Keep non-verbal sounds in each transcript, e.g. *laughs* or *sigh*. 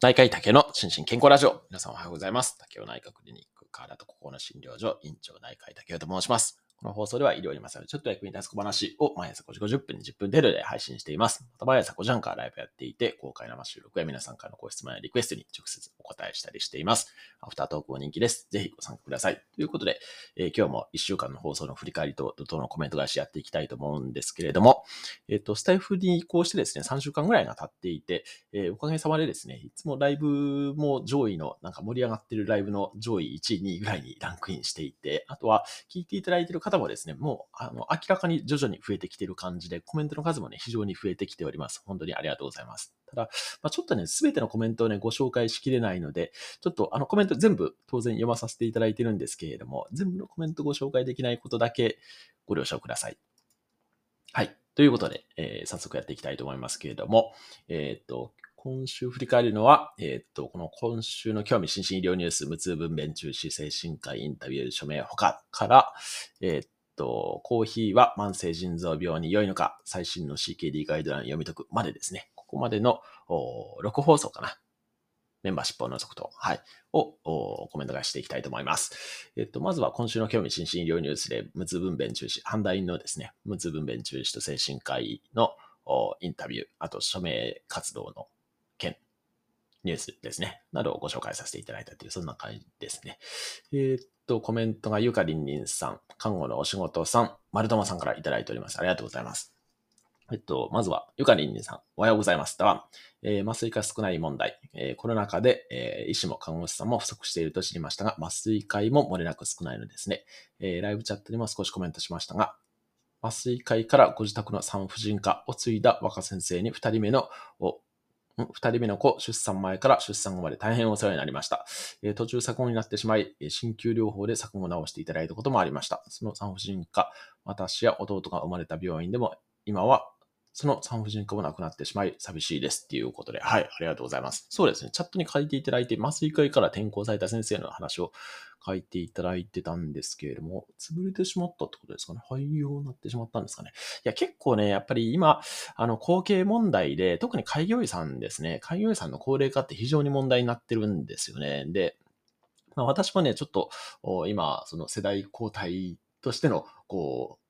内科医竹の心身健康ラジオ。皆さんおはようございます。竹尾内科クリニック、体と心の診療所、院長内科医竹尾と申します。この放送では医療にまつわるちょっと役に立つ小話を毎朝5時50分に10分程度で配信しています。また毎朝5時半からライブやっていて、公開生収録や皆さんからのご質問やリクエストに直接お答えしたりしています。アフタートークも人気です。ぜひご参加ください。ということで、えー、今日も1週間の放送の振り返りと、怒涛のコメント返しやっていきたいと思うんですけれども、えっ、ー、と、スタイフに移行してですね、3週間ぐらいが経っていて、えー、おかげさまでですね、いつもライブも上位の、なんか盛り上がってるライブの上位1位、2位ぐらいにランクインしていて、あとは聞いていただいている方もですね、もうあの、明らかに徐々に増えてきている感じで、コメントの数もね、非常に増えてきております。本当にありがとうございます。ただ、まあ、ちょっとね、すべてのコメントをね、ご紹介しきれないので、ちょっとあのコメント全部当然読まさせていただいてるんですけれども、全部のコメントご紹介できないことだけご了承ください。はい。ということで、えー、早速やっていきたいと思いますけれども、えっ、と、今週振り返るのは、えっ、と、この今週の興味津々医療ニュース、無痛分娩中止精神科医インタビュー署名ほかから、えっ、と、コーヒーは慢性腎臓病に良いのか、最新の CKD ガイドライン読み解くまでですね、ここまでの6放送かな。メンバーシップを除くと、はい、をコメントがしていきたいと思います。えっと、まずは今週の興味津々医療ニュースで、無痛分娩中止、判断員のですね、無痛分娩中止と精神科医のインタビュー、あと署名活動の、ニュースですね、などをご紹介させていただいたという、そんな感じですね。えー、っと、コメントがゆかりんりんさん、看護のお仕事さん、丸友さんからいただいております。ありがとうございます。えっと、まずは、ゆかりんりんさん、おはようございます。では、えー、麻酔科少ない問題、えー、コロナ禍で、えー、医師も看護師さんも不足していると知りましたが、麻酔科医も漏れなく少ないのですね。えー、ライブチャットにも少しコメントしましたが、麻酔科医からご自宅の産婦人科を継いだ若先生に二人目の二人目の子、出産前から出産後まで大変お世話になりました。えー、途中錯誤になってしまい、鍼灸療法で錯誤を直していただいたこともありました。その産婦人科、私や弟が生まれた病院でも、今はその産婦人科もなくなってしまい、寂しいですっていうことで、はい、ありがとうございます。そうですね、チャットに書いていただいて、麻酔科医から転校された先生の話を書いていただいてたんですけれども、潰れてしまったってことですかね？廃業になってしまったんですかね？いや、結構ね、やっぱり今、あの、後継問題で、特に開業医さんですね、開業医さんの高齢化って非常に問題になってるんですよね。で、まあ、私もね、ちょっと、今、その世代交代としての、こう、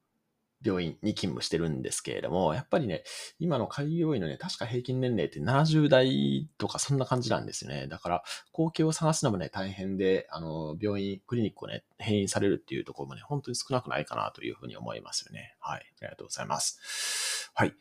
病院に勤務してるんですけれども、やっぱりね、今の開業医のね、確か平均年齢って70代とかそんな感じなんですよね。だから、後継を探すのもね、大変で、あの、病院、クリニックをね、変異されるっていうところもね、本当に少なくないかなというふうに思いますよね。はい。ありがとうございます。はい。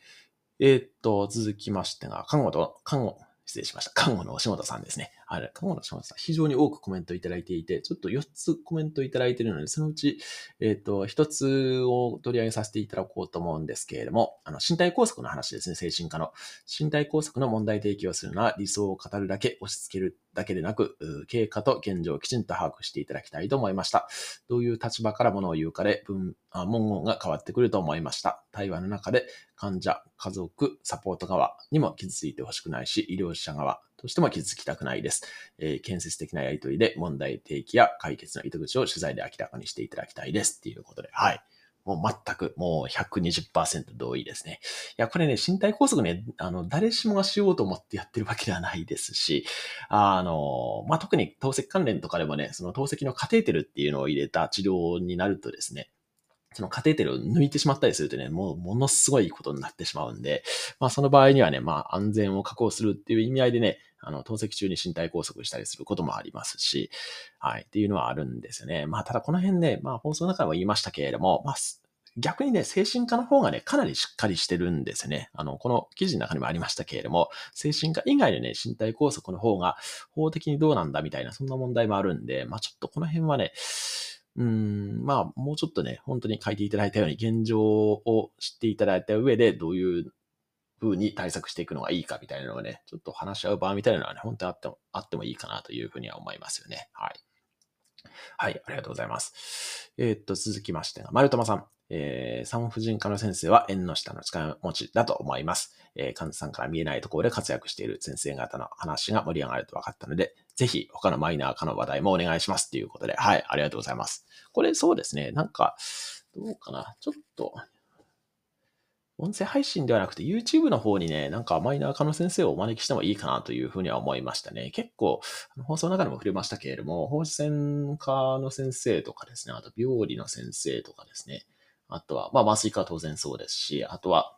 えー、っと、続きましてが、看護と、看護、失礼しました。看護のお仕事さんですね。あれ、看護のお仕事さん、非常に多くコメントいただいていて、ちょっと4つコメントいただいているので、そのうち、えっ、ー、と、1つを取り上げさせていただこうと思うんですけれども、あの、身体拘束の話ですね、精神科の。身体拘束の問題提起をするのは理想を語るだけ、押し付けるだけでなく、経過と現状をきちんと把握していただきたいと思いました。どういう立場からものを言うかで文あ文言が変わってくると思いました。対話の中で患者、家族、サポート側にも傷ついてほしくないし、医療者側としても傷つきたくないです。えー、建設的なやりとりで問題提起や解決の糸口を取材で明らかにしていただきたいです。っていうことで、はい。もう全く、もう120%同意ですね。いや、これね、身体拘束ね、あの、誰しもがしようと思ってやってるわけではないですし、あの、まあ、特に透析関連とかでもね、その透析のカテーテルっていうのを入れた治療になるとですね、そのカテーテルを抜いてしまったりするとね、もうものすごいことになってしまうんで、まあその場合にはね、まあ安全を確保するっていう意味合いでね、あの、透析中に身体拘束したりすることもありますし、はい、っていうのはあるんですよね。まあ、ただこの辺ね、まあ、放送の中でも言いましたけれども、まあ、逆にね、精神科の方がね、かなりしっかりしてるんですね。あの、この記事の中にもありましたけれども、精神科以外でね、身体拘束の方が法的にどうなんだみたいな、そんな問題もあるんで、まあちょっとこの辺はね、うん、まあもうちょっとね、本当に書いていただいたように現状を知っていただいた上で、どういう風に対策していくのがいいかみたいなのがね、ちょっと話し合う場みたいなのはね、本当にあっても、あってもいいかなというふうには思いますよね。はい。はい、ありがとうございます。えー、っと、続きましてが、丸友さん。えー、産婦人科の先生は縁の下の力持ちだと思います。えー、患者さんから見えないところで活躍している先生方の話が盛り上がると分かったので、ぜひ他のマイナー化の話題もお願いしますということで、はい、ありがとうございます。これそうですね、なんか、どうかな、ちょっと、音声配信ではなくて YouTube の方にね、なんかマイナー科の先生をお招きしてもいいかなというふうには思いましたね。結構、放送の中でも触れましたけれども、放射線科の先生とかですね、あと病理の先生とかですね、あとは、まあ麻酔科は当然そうですし、あとは、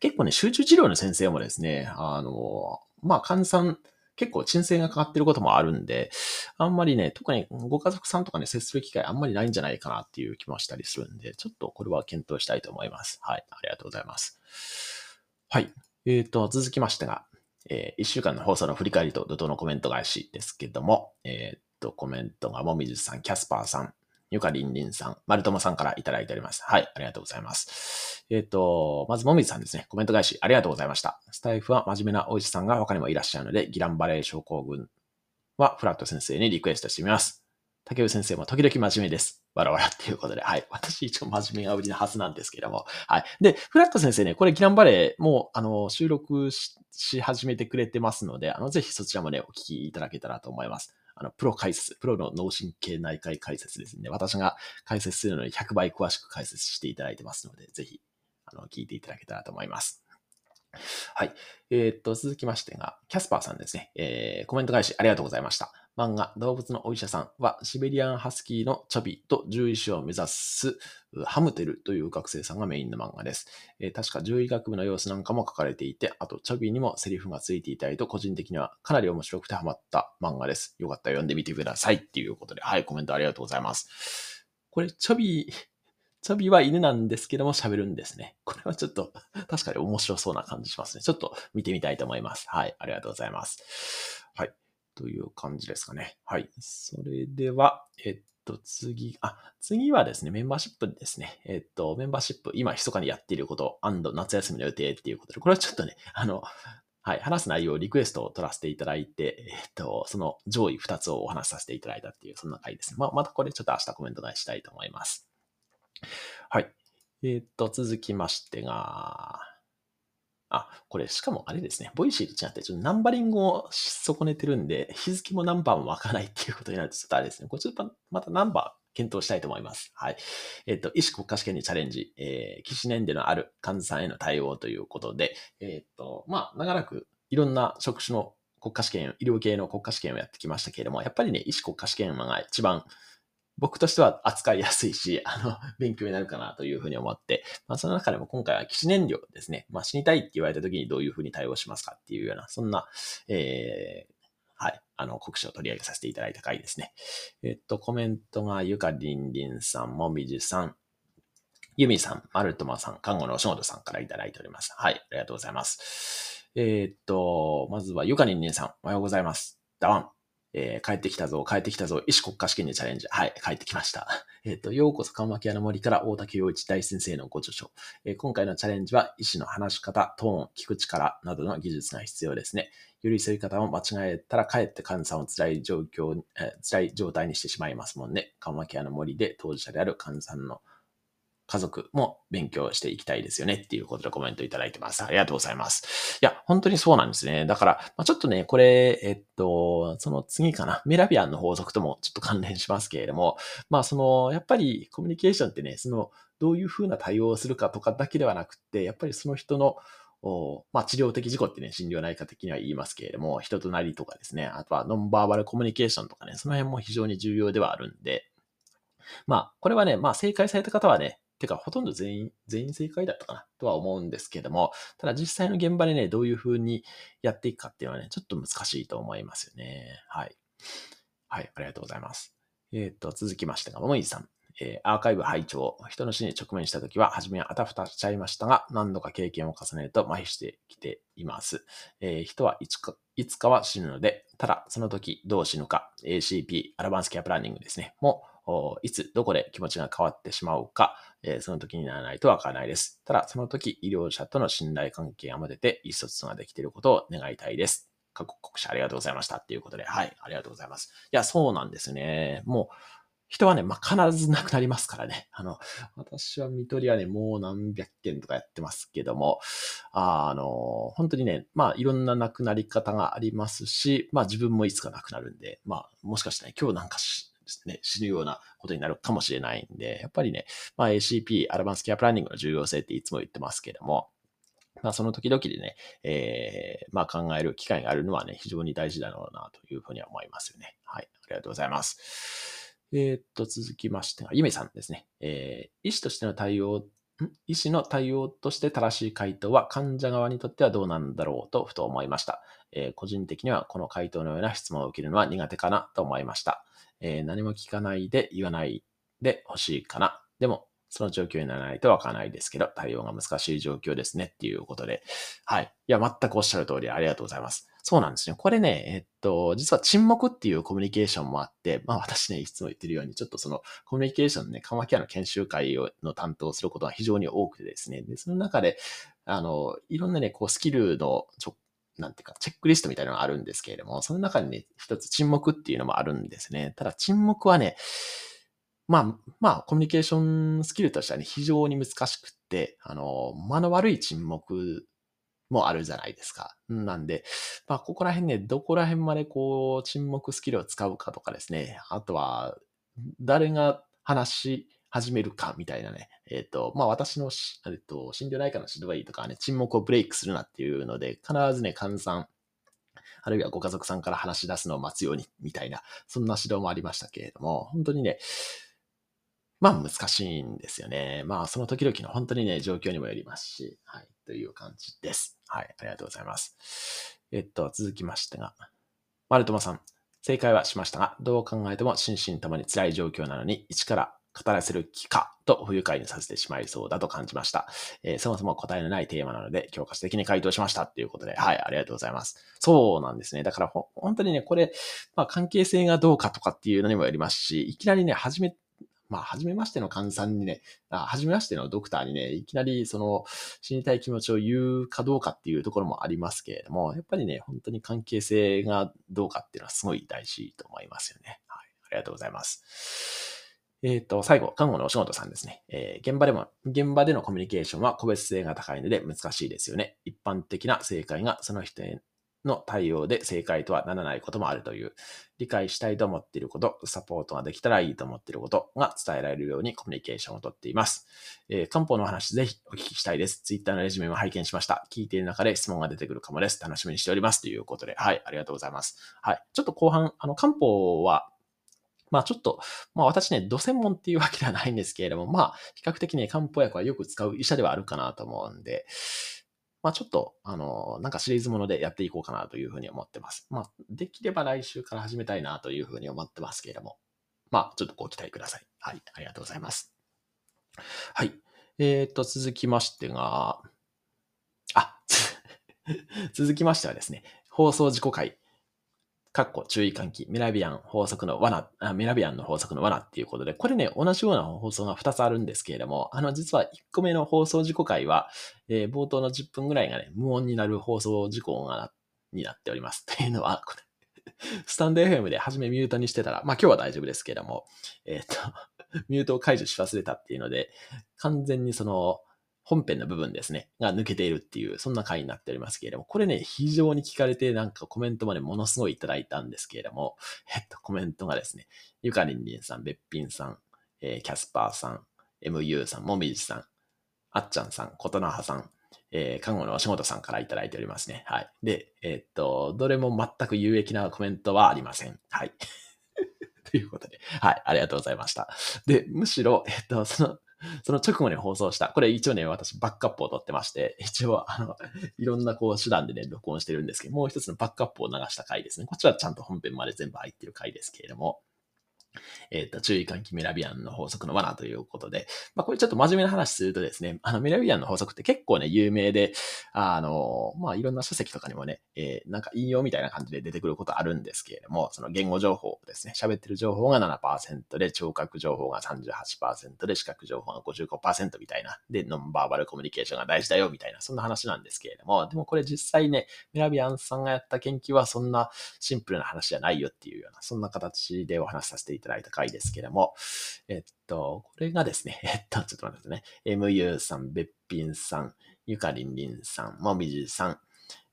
結構ね、集中治療の先生もですね、あの、まあ患者さん、結構鎮静がかかってることもあるんで、あんまりね、特にご家族さんとかね、接する機会あんまりないんじゃないかなっていう気もしたりするんで、ちょっとこれは検討したいと思います。はい。ありがとうございます。はい。えっ、ー、と、続きましてが、えー、1週間の放送の振り返りと怒涛のコメント返しですけども、えっ、ー、と、コメントがもみじさん、キャスパーさん、ゆかりんりんさん、まるともさんからいただいております。はい、ありがとうございます。えっ、ー、と、まずもみじさんですね。コメント返しありがとうございました。スタイフは真面目なお医者さんが他にもいらっしゃるので、ギランバレー症候群はフラット先生にリクエストしてみます。竹内先生も時々真面目です。わらわらっていうことで、はい。私一応真面目が売りなはずなんですけども。はい。で、フラット先生ね、これギランバレーもう、あの、収録し始めてくれてますので、あの、ぜひそちらもね、お聞きいただけたらと思います。あの、プロ解説、プロの脳神経内科医解説ですね。私が解説するのに100倍詳しく解説していただいてますので、ぜひ、あの、聞いていただけたらと思います。はい。えー、っと、続きましてが、キャスパーさんですね。えー、コメント返しありがとうございました。漫画、動物のお医者さんは、シベリアンハスキーのチョビと獣医師を目指すハムテルという学生さんがメインの漫画です。えー、確か獣医学部の様子なんかも書かれていて、あとチョビにもセリフがついていたりと、個人的にはかなり面白くてハマった漫画です。よかったら読んでみてくださいっていうことで、はい、コメントありがとうございます。これ、チョビ、チョビは犬なんですけども喋るんですね。これはちょっと確かに面白そうな感じしますね。ちょっと見てみたいと思います。はい、ありがとうございます。はい。という感じですかね。はい。それでは、えっと、次、あ、次はですね、メンバーシップですね。えっと、メンバーシップ、今、密かにやっていること、夏休みの予定っていうことで、これはちょっとね、あの、はい、話す内容をリクエストを取らせていただいて、えっと、その上位2つをお話しさせていただいたっていう、そんな回ですね。まあ、またこれちょっと明日コメント返したいと思います。はい。えっと、続きましてが、あ、これしかもあれですね、 Voicy と違って、ちょっとナンバリングを損ねてるんで、日付もナンバーもわからないっていうことになると、ちょっとあれですね、これちょっとまたナンバー検討したいと思います。はい。えっ、と、医師国家試験にチャレンジ、えー、希死念慮のある患者さんへの対応ということで、えっ、と、まあ、長らくいろんな職種の国家試験、医療系の国家試験をやってきましたけれども、やっぱりね、医師国家試験が一番僕としては扱いやすいし、*laughs* あの、勉強になるかなというふうに思って、まあ、その中でも今回は騎士燃料ですね。まあ、死にたいって言われた時にどういうふうに対応しますかっていうような、そんな、えー、はい、あの、告知を取り上げさせていただいた回ですね。えっと、コメントがゆかりんりんさん、もみじさん、ゆみさん、まるとまさん、看護のお仕事さんからいただいております。はい、ありがとうございます。えー、っと、まずはゆかりんりんさん、おはようございます。ダワン。えー、帰ってきたぞ、帰ってきたぞ、医師国家試験にチャレンジ。はい、帰ってきました。*laughs* えっ、ー、と、ようこそ緩和ケアの森から大竹洋一大先生のご著書。えー、今回のチャレンジは、医師の話し方、トーン、聞く力などの技術が必要ですね。よりそういう方を間違えたら、かえって患者さんを辛い状況、えー、辛い状態にしてしまいますもんね。緩和ケアの森で当事者である患者さんの家族も勉強していきたいですよねっていうことでコメントいただいてます。ありがとうございます。いや、本当にそうなんですね。だから、まあ、ちょっとね、これ、えっと、その次かな、メラビアンの法則ともちょっと関連しますけれども、まあ、その、やっぱりコミュニケーションってね、その、どういうふうな対応をするかとかだけではなくて、やっぱりその人の、おまあ、治療的事故ってね、心療内科的には言いますけれども、人となりとかですね、あとはノンバーバルコミュニケーションとかね、その辺も非常に重要ではあるんで、まあ、これはね、まあ、正解された方はね、てか、ほとんど全員、全員正解だったかなとは思うんですけども、ただ実際の現場でね、どういう風にやっていくかっていうのはね、ちょっと難しいと思いますよね。はい。はい、ありがとうございます。えっ、ー、と、続きましてが、ももいさん。えー、アーカイブ拝聴人の死に直面したときは、初めはあたふたしちゃいましたが、何度か経験を重ねると麻痺してきています。えー、人はいつかいつかは死ぬので、ただ、その時どう死ぬか、ACP、アドバンスケアプランニングですね、もいつ、どこで気持ちが変わってしまうか、えー、その時にならないとわからないです。ただ、その時、医療者との信頼関係が持てて、意思疎通ができていることを願いたいです。各国社ありがとうございましたっていうことで、はい、ありがとうございます。いや、そうなんですね。もう、人はね、まあ、必ず亡くなりますからね。*laughs* あの、私は見取りはね、もう何百件とかやってますけども、あの、本当にね、まあ、いろんな亡くなり方がありますし、まあ、自分もいつか亡くなるんで、まあ、もしかしたら、ね、今日なんかしね、死ぬようなことになるかもしれないんで、やっぱりね、まあ ACP、アドバンスケアプランニングの重要性っていつも言ってますけども、まあ、その時々でね、えー、まあ、考える機会があるのはね、非常に大事だろうな、というふうには思いますよね。はい。ありがとうございます。えー、っと、続きましてが、ゆめさんですね。えー、医師としての対応、医師の対応として正しい回答は患者側にとってはどうなんだろうとふと思いました。えー、個人的にはこの回答のような質問を受けるのは苦手かなと思いました。えー、何も聞かないで言わないで欲しいかな。でも、その状況にならないとわからないですけど、対応が難しい状況ですねっていうことで。はい。いや、全くおっしゃる通りありがとうございます。そうなんですね。これね、えっと、実は沈黙っていうコミュニケーションもあって、まあ私ね、いつも言ってるように、ちょっとそのコミュニケーションね、緩和ケアの研修会をの担当することが非常に多くてですね、で、その中で、あの、いろんなね、こうスキルのちょなんていうか、チェックリストみたいなのがあるんですけれども、その中にね、一つ沈黙っていうのもあるんですね。ただ沈黙はね、まあ、まあ、コミュニケーションスキルとしてはね、非常に難しくって、あの、間の悪い沈黙もあるじゃないですか。なんで、まあ、ここら辺ね、どこら辺までこう、沈黙スキルを使うかとかですね、あとは、誰が話し始めるかみたいなね、えっ、ー、と、まあ、私の、えっ、と、診療内科の指導医とかね、沈黙をブレイクするなっていうので、必ずね、換算、あるいはご家族さんから話し出すのを待つように、みたいな、そんな指導もありましたけれども、本当にね、まあ難しいんですよね。まあその時々の本当にね、状況にもよりますし、はい、という感じです。はい、ありがとうございます。えっと、続きましてが、マルトマさん、正解はしましたが、どう考えても心身ともに辛い状況なのに、一から語らせる気かと不愉快にさせてしまいそうだと感じました。えー、そもそも答えのないテーマなので、教科書的に回答しましたっていうことで、はい、ありがとうございます。そうなんですね。だから、本当にね、これ、まあ、関係性がどうかとかっていうのにもよりますし、いきなりね、始めまあ、初めましての患者さんにね、あ初めましてのドクターにね、いきなりその死にたい気持ちを言うかどうかっていうところもありますけれども、やっぱりね、本当に関係性がどうかっていうのはすごい大事と思いますよね。はい。ありがとうございます。えっ、ー、と、最後、看護のお仕事さんですね。えー、現場でも、現場でのコミュニケーションは個別性が高いので難しいですよね。一般的な正解がその人への対応で正解とはならないこともあるという、理解したいと思っていること、サポートができたらいいと思っていることが伝えられるようにコミュニケーションをとっています。えー、漢方の話ぜひお聞きしたいです。ツイッターのレジュメも拝見しました。聞いている中で質問が出てくるかもです。楽しみにしております。ということで、はい、ありがとうございます。はい。ちょっと後半、あの、漢方は、まあちょっと、まあ私ね、土専門っていうわけではないんですけれども、まあ比較的ね、漢方薬はよく使う医者ではあるかなと思うんで、まあちょっと、あの、なんかシリーズものでやっていこうかなというふうに思ってます。まあ、できれば来週から始めたいなというふうに思ってますけれども、まあ、ちょっとご期待ください。はい、ありがとうございます。はい。えっ、と、続きましてが、あ、*laughs* 続きましてはですね、放送事故回かっこ注意喚起、メラビアン法則の罠、メラビアンの法則の罠っていうことで、これね、同じような放送が2つあるんですけれども、あの、実は1個目の放送事故回は、えー、冒頭の10分ぐらいがね、無音になる放送事故がになっております。*laughs* というのは、これ、スタンド FM で初めミュートにしてたら、まあ今日は大丈夫ですけれども、えっ、と、ミュートを解除し忘れたっていうので、完全にその、本編の部分ですね、が抜けているっていう、そんな回になっておりますけれども、これね、非常に聞かれて、なんかコメントまでものすごいいただいたんですけれども、えっと、コメントがですね、ゆかりんりんさん、べっぴんさん、えー、キャスパーさん、MU さん、もみじさん、あっちゃんさん、ことなはさん、えー、看護のお仕事さんからいただいておりますね。はい。で、えー、っと、どれも全く有益なコメントはありません。はい。*laughs* ということで、はい、ありがとうございました。で、むしろ、えっと、その、*laughs* その直後に放送した。これ一応ね、私バックアップを取ってまして、*laughs* 一応、あの、いろんなこう手段でね、録音してるんですけど、もう一つのバックアップを流した回ですね。こっちはちゃんと本編まで全部入ってる回ですけれども、えっ、ー、と、注意喚起メラビアンの法則の罠ということで、まあ、これちょっと真面目な話するとですね、あの、メラビアンの法則って結構ね、有名で、あの、まあ、いろんな書籍とかにもね、えー、なんか引用みたいな感じで出てくることあるんですけれども、その言語情報ですね、喋ってる情報が7%で、聴覚情報が38%で、視覚情報が55%みたいな、で、ノンバーバルコミュニケーションが大事だよみたいな、そんな話なんですけれども、でもこれ実際ね、メラビアンさんがやった研究はそんなシンプルな話じゃないよっていうような、そんな形でお話しさせていいただいた回ですけども、えっと、これがですね、*laughs* えっと、ちょっと待ってね、MU さん、べっぴんさん、ゆかりんりんさん、もみじさん、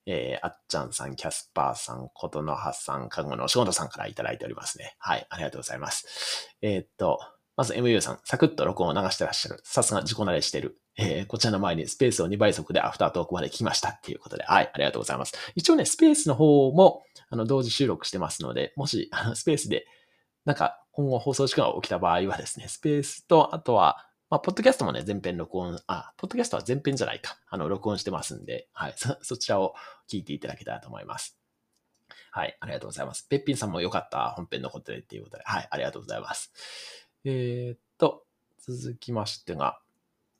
えー、あっちゃんさん、キャスパーさん、ことのはさん、かごのお仕事さんからいただいておりますね。はい、ありがとうございます。えー、っと、まず MU さん、サクッと録音を流してらっしゃる。さすが自己慣れしてる。えー、こちらの前にスペースを2倍速でアフタートークまで聞きましたっていうことで、はい、ありがとうございます。一応ね、スペースの方も、あの、同時収録してますので、もし、あの、スペースで、なんか、今後放送時間が起きた場合はですね、スペースと、あとは、まあ、ポッドキャストもね、全編録音、あ、ポッドキャストは全編じゃないか。あの、録音してますんで、はい、そ、そちらを聞いていただけたらと思います。はい、ありがとうございます。べっぴんさんもよかった、本編のことでっていうことで、はい、ありがとうございます。えー、っと、続きましてが、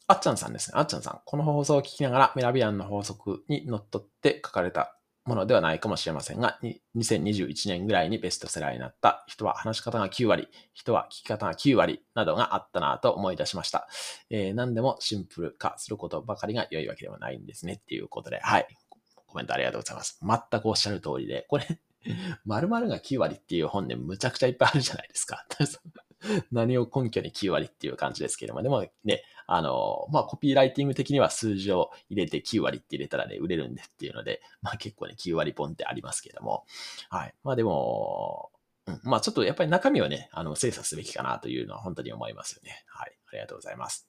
あっちゃんさんですね。あっちゃんさん。この放送を聞きながらメラビアンの法則にのっって書かれたものではないかもしれませんが、2021年ぐらいにベストセラーになった人は話し方が9割、人は聞き方が9割などがあったなと思い出しました。えー、何でもシンプル化することばかりが良いわけではないんですねっていうことで、はい。コメントありがとうございます。全くおっしゃる通りで、これ *laughs* 〇〇が9割っていう本でむちゃくちゃいっぱいあるじゃないですか。*laughs* 何を根拠に9割っていう感じですけれども、でもね、あの、まあ、コピーライティング的には数字を入れて9割って入れたらね、売れるんでっていうので、*laughs* まあ、結構ね、9割ポンってありますけども、はい。まあ、でも、うん、まあ、ちょっとやっぱり中身をね、あの、精査すべきかなというのは本当に思いますよね。はい。ありがとうございます。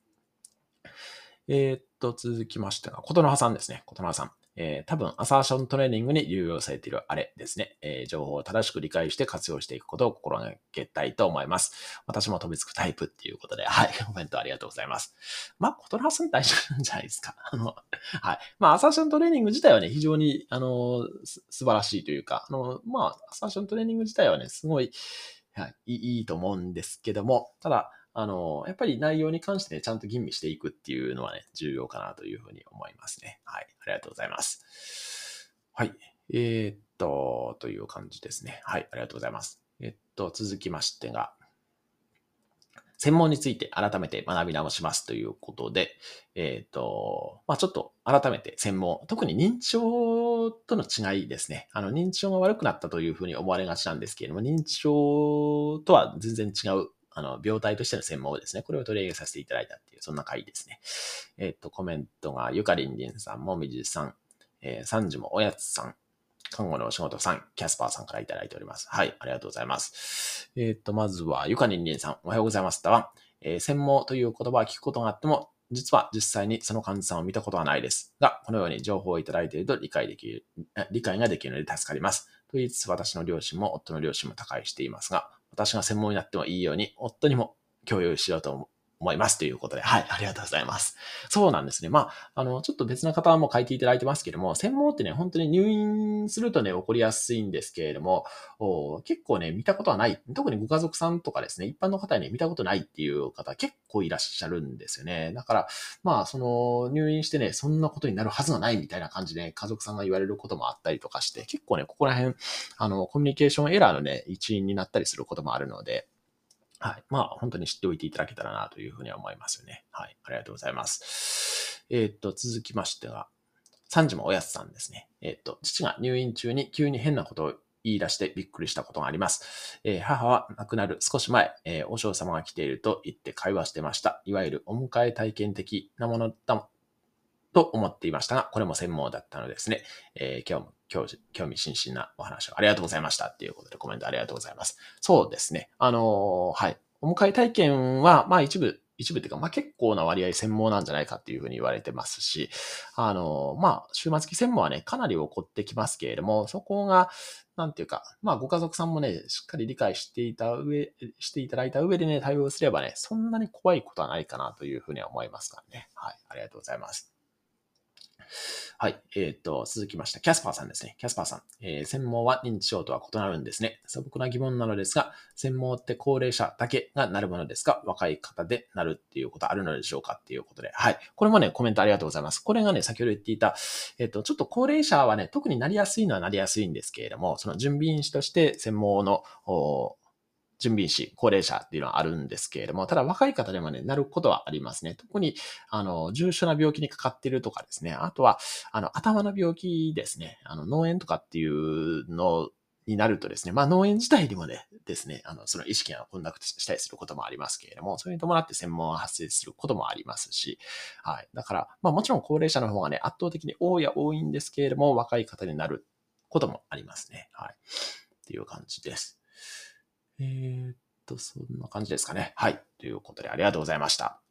えー、っと、続きましてが、琴の葉さんですね。琴の葉さん。えー、多分、アサーショントレーニングに流用されているあれですね。えー、情報を正しく理解して活用していくことを心がけたいと思います。私も飛びつくタイプっていうことで、はい、*laughs* コメントありがとうございます。まあ、コトラさん大丈夫なんじゃないですか？*laughs* あの、はい。まあ、アサーショントレーニング自体はね、非常に、あの、素晴らしいというか、あの、まあ、アサーショントレーニング自体はね、すごい、はい、いいと思うんですけども、ただ、あの、やっぱり内容に関してね、ちゃんと吟味していくっていうのはね、重要かなというふうに思いますね。はい。ありがとうございます。はい。えー、っと、という感じですね。はい。ありがとうございます。えっと、続きましてが、専門について改めて学び直しますということで、えっ、と、まあちょっと改めて専門、特に認知症との違いですね。あの、認知症が悪くなったというふうに思われがちなんですけれども、認知症とは全然違うあの、病態としての専門をですね、これを取り上げさせていただいたっていう、そんな回ですね。えっ、と、コメントが、ゆかりんりんさんもみじさん、えー、三時もおやつさん、看護のお仕事さん、キャスパーさんからいただいております。はい、ありがとうございます。えっ、と、まずは、ゆかりんりんさん、おはようございます。たわ。えー、専門という言葉は聞くことがあっても、実は実際にその患者さんを見たことはないです。が、このように情報をいただいていると理解できる、理解ができるので助かります。と言いつつ私の両親も夫の両親も他界していますが、私が専門になってもいいように、夫にも共有しようと思いますということで、はい、ありがとうございます。そうなんですね。まあ、あの、ちょっと別な方も書いていただいてますけども、専門ってね、本当に入院するとね、起こりやすいんですけれども、結構ね、見たことはない。特にご家族さんとかですね、一般の方に、ね、見たことないっていう方結構いらっしゃるんですよね。だから、まあ、その、入院してね、そんなことになるはずがないみたいな感じで、家族さんが言われることもあったりとかして、結構ね、ここら辺、あの、コミュニケーションエラーのね、一因になったりすることもあるので、はい。まあ、本当に知っておいていただけたらなというふうには思いますよね。はい。ありがとうございます。えー、っと、続きましては、3時もおやすさんですね。えー、っと、父が入院中に急に変なことを言い出してびっくりしたことがあります。えー、母は亡くなる少し前、えー、お嬢様が来ていると言って会話してました。いわゆるお迎え体験的なものだと思っていましたが、これも専門だったのですね。えー、今日も興興味津々なお話をありがとうございましたっていうことでコメントありがとうございます。そうですね。あのー、はい。お迎え体験は、まあ一部、一部っていうか、まあ結構な割合専門なんじゃないかっていうふうに言われてますし、あのー、まあ終末期専門はね、かなり起こってきますけれども、そこが、なんていうか、まあご家族さんもね、しっかり理解していた上、していただいた上でね、対応すればね、そんなに怖いことはないかなというふうには思いますからね。はい。ありがとうございます。はい。えっ、ー、と、続きました。キャスパーさんですね。キャスパーさん。えー、専門は認知症とは異なるんですね。素朴な疑問なのですが、専門って高齢者だけがなるものですか？若い方でなるっていうことあるのでしょうかっていうことで。はい。これもね、コメントありがとうございます。これがね、先ほど言っていた、えっ、ー、と、ちょっと高齢者はね、特になりやすいのはなりやすいんですけれども、その準備員士として専門の、準備士、高齢者っていうのはあるんですけれども、ただ若い方でもね、なることはありますね。特に、あの、重症な病気にかかっているとかですね。あとは、あの、頭の病気ですね。あの、脳炎とかっていうのになるとですね、まあ農園自体にもね、ですね、あの、その意識が混濁したりすることもありますけれども、それに伴って専門が発生することもありますし、はい。だから、まあもちろん高齢者の方がね、圧倒的に多いは多いんですけれども、若い方になることもありますね。はい。っていう感じです。えー、っと、そんな感じですかね。はい。ということで、ありがとうございました。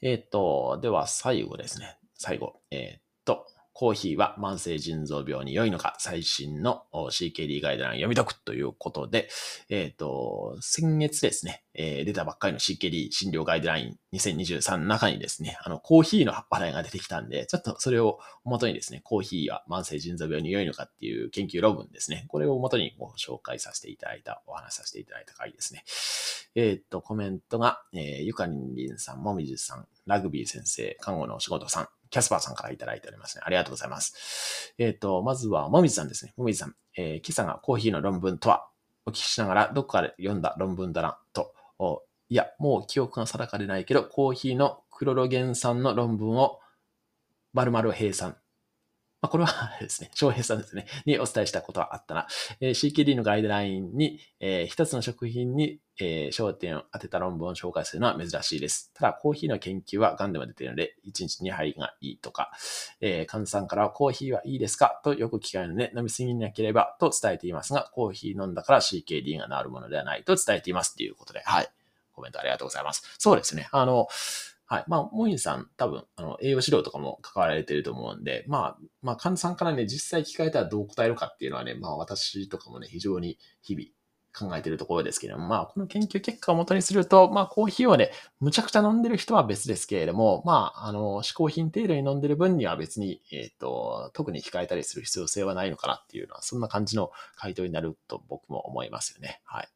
えー、っと、では最後ですね。最後。えー、っと、コーヒーは慢性腎臓病に良いのか、最新の CKD ガイドライン読み解くということで、えっ、ー、と、先月ですね、えー、出たばっかりの CKD 診療ガイドライン2023の中にですね、あの、コーヒーの話題が出てきたんで、ちょっとそれを元にですね、コーヒーは慢性腎臓病に良いのかっていう研究論文ですね、これを元にご紹介させていただいた、お話させていただいた回ですね。えっ、ー、と、コメントが、えー、ゆかりんりんさん、もみじさん、ラグビー先生、看護のお仕事さん、キャスパーさんからいただいておりますね。ありがとうございます。えっ、ー、と、まずは、もみじさんですね。もみじさん、えー、今朝がコーヒーの論文とは、お聞きしながら、どこかで読んだ論文だな、と、いや、もう記憶が定かでないけど、コーヒーのクロロゲン酸の論文を、〇〇平さんまあ、これはですね、*laughs* 翔平さんですね、にお伝えしたことはあったな。えー、CKD のガイドラインに、えー、一つの食品に、えー、焦点を当てた論文を紹介するのは珍しいです。ただ、コーヒーの研究は癌でも出ているので、1日2杯がいいとか、えー、患者さんからはコーヒーはいいですか？とよく聞かれるので、飲みすぎなければと伝えていますが、コーヒー飲んだから CKD が治るものではないと伝えていますということで、はい。コメントありがとうございます。そうですね。あの、はい。まあ、モインさん、多分、あの、栄養指導とかも関わられてると思うんで、まあ、まあ、患者さんからね、実際聞かれたらどう答えるかっていうのはね、まあ、私とかもね、非常に日々考えているところですけれども、まあ、この研究結果をもとにすると、まあ、コーヒーをね、むちゃくちゃ飲んでる人は別ですけれども、まあ、あの、嗜好品程度に飲んでる分には別に、えっ、ー、と、特に控えたりする必要性はないのかなっていうのは、そんな感じの回答になると僕も思いますよね。はい。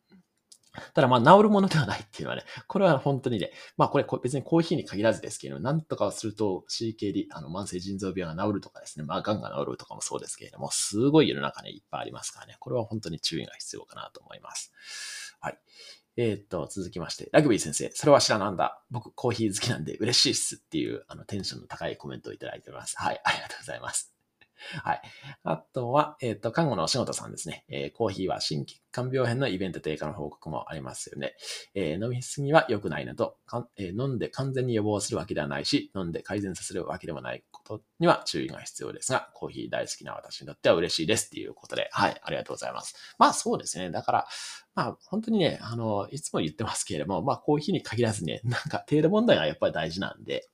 ただまあ治るものではないっていうのはね、これは本当にね、まあこれ別にコーヒーに限らずですけれども、なんとかすると CKD、あの慢性腎臓病が治るとかですね、まあ癌が治るとかもそうですけれども、すごい世の中ね、いっぱいありますからね、これは本当に注意が必要かなと思います。はい。えー、っと、続きまして、ラグビー先生、それは知らなんだ。僕、コーヒー好きなんで嬉しいっすっていう、あの、テンションの高いコメントをいただいております。はい、ありがとうございます。はい。あとは、えっ、ー、と、看護のお仕事さんですね。えー、コーヒーは心血管病変のイベント低下の報告もありますよね。えー、飲みすぎは良くないなとか、え飲んで完全に予防するわけではないし、飲んで改善させるわけでもないことには注意が必要ですが、コーヒー大好きな私にとっては嬉しいですっていうことで、はい、ありがとうございます。まあそうですね。だから、まあ本当にね、あの、いつも言ってますけれども、まあコーヒーに限らずね、なんか程度問題がやっぱり大事なんで、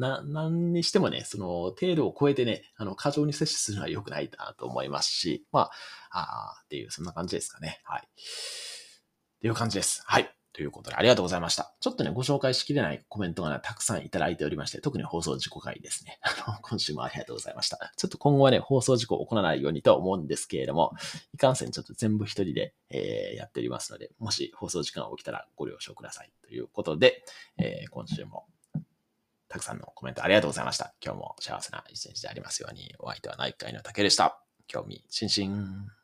な、何にしてもね、その程度を超えてね、あの、過剰に摂取するのは良くないなと思いますし、まあ、あっていう、そんな感じですかね。はい。っていう感じです。はい。ということで、ありがとうございました。ちょっとね、ご紹介しきれないコメントが、ね、たくさんいただいておりまして、特に放送事故回ですね。*laughs* あの、今週もありがとうございました。ちょっと今後はね、放送事故を行わないようにと思うんですけれども、いかんせんちょっと全部一人で、えー、やっておりますので、もし放送時間が起きたらご了承ください。ということで、えー、今週もたくさんのコメントありがとうございました。今日も幸せな一日でありますように、お相手は内科医の竹でした。興味津々。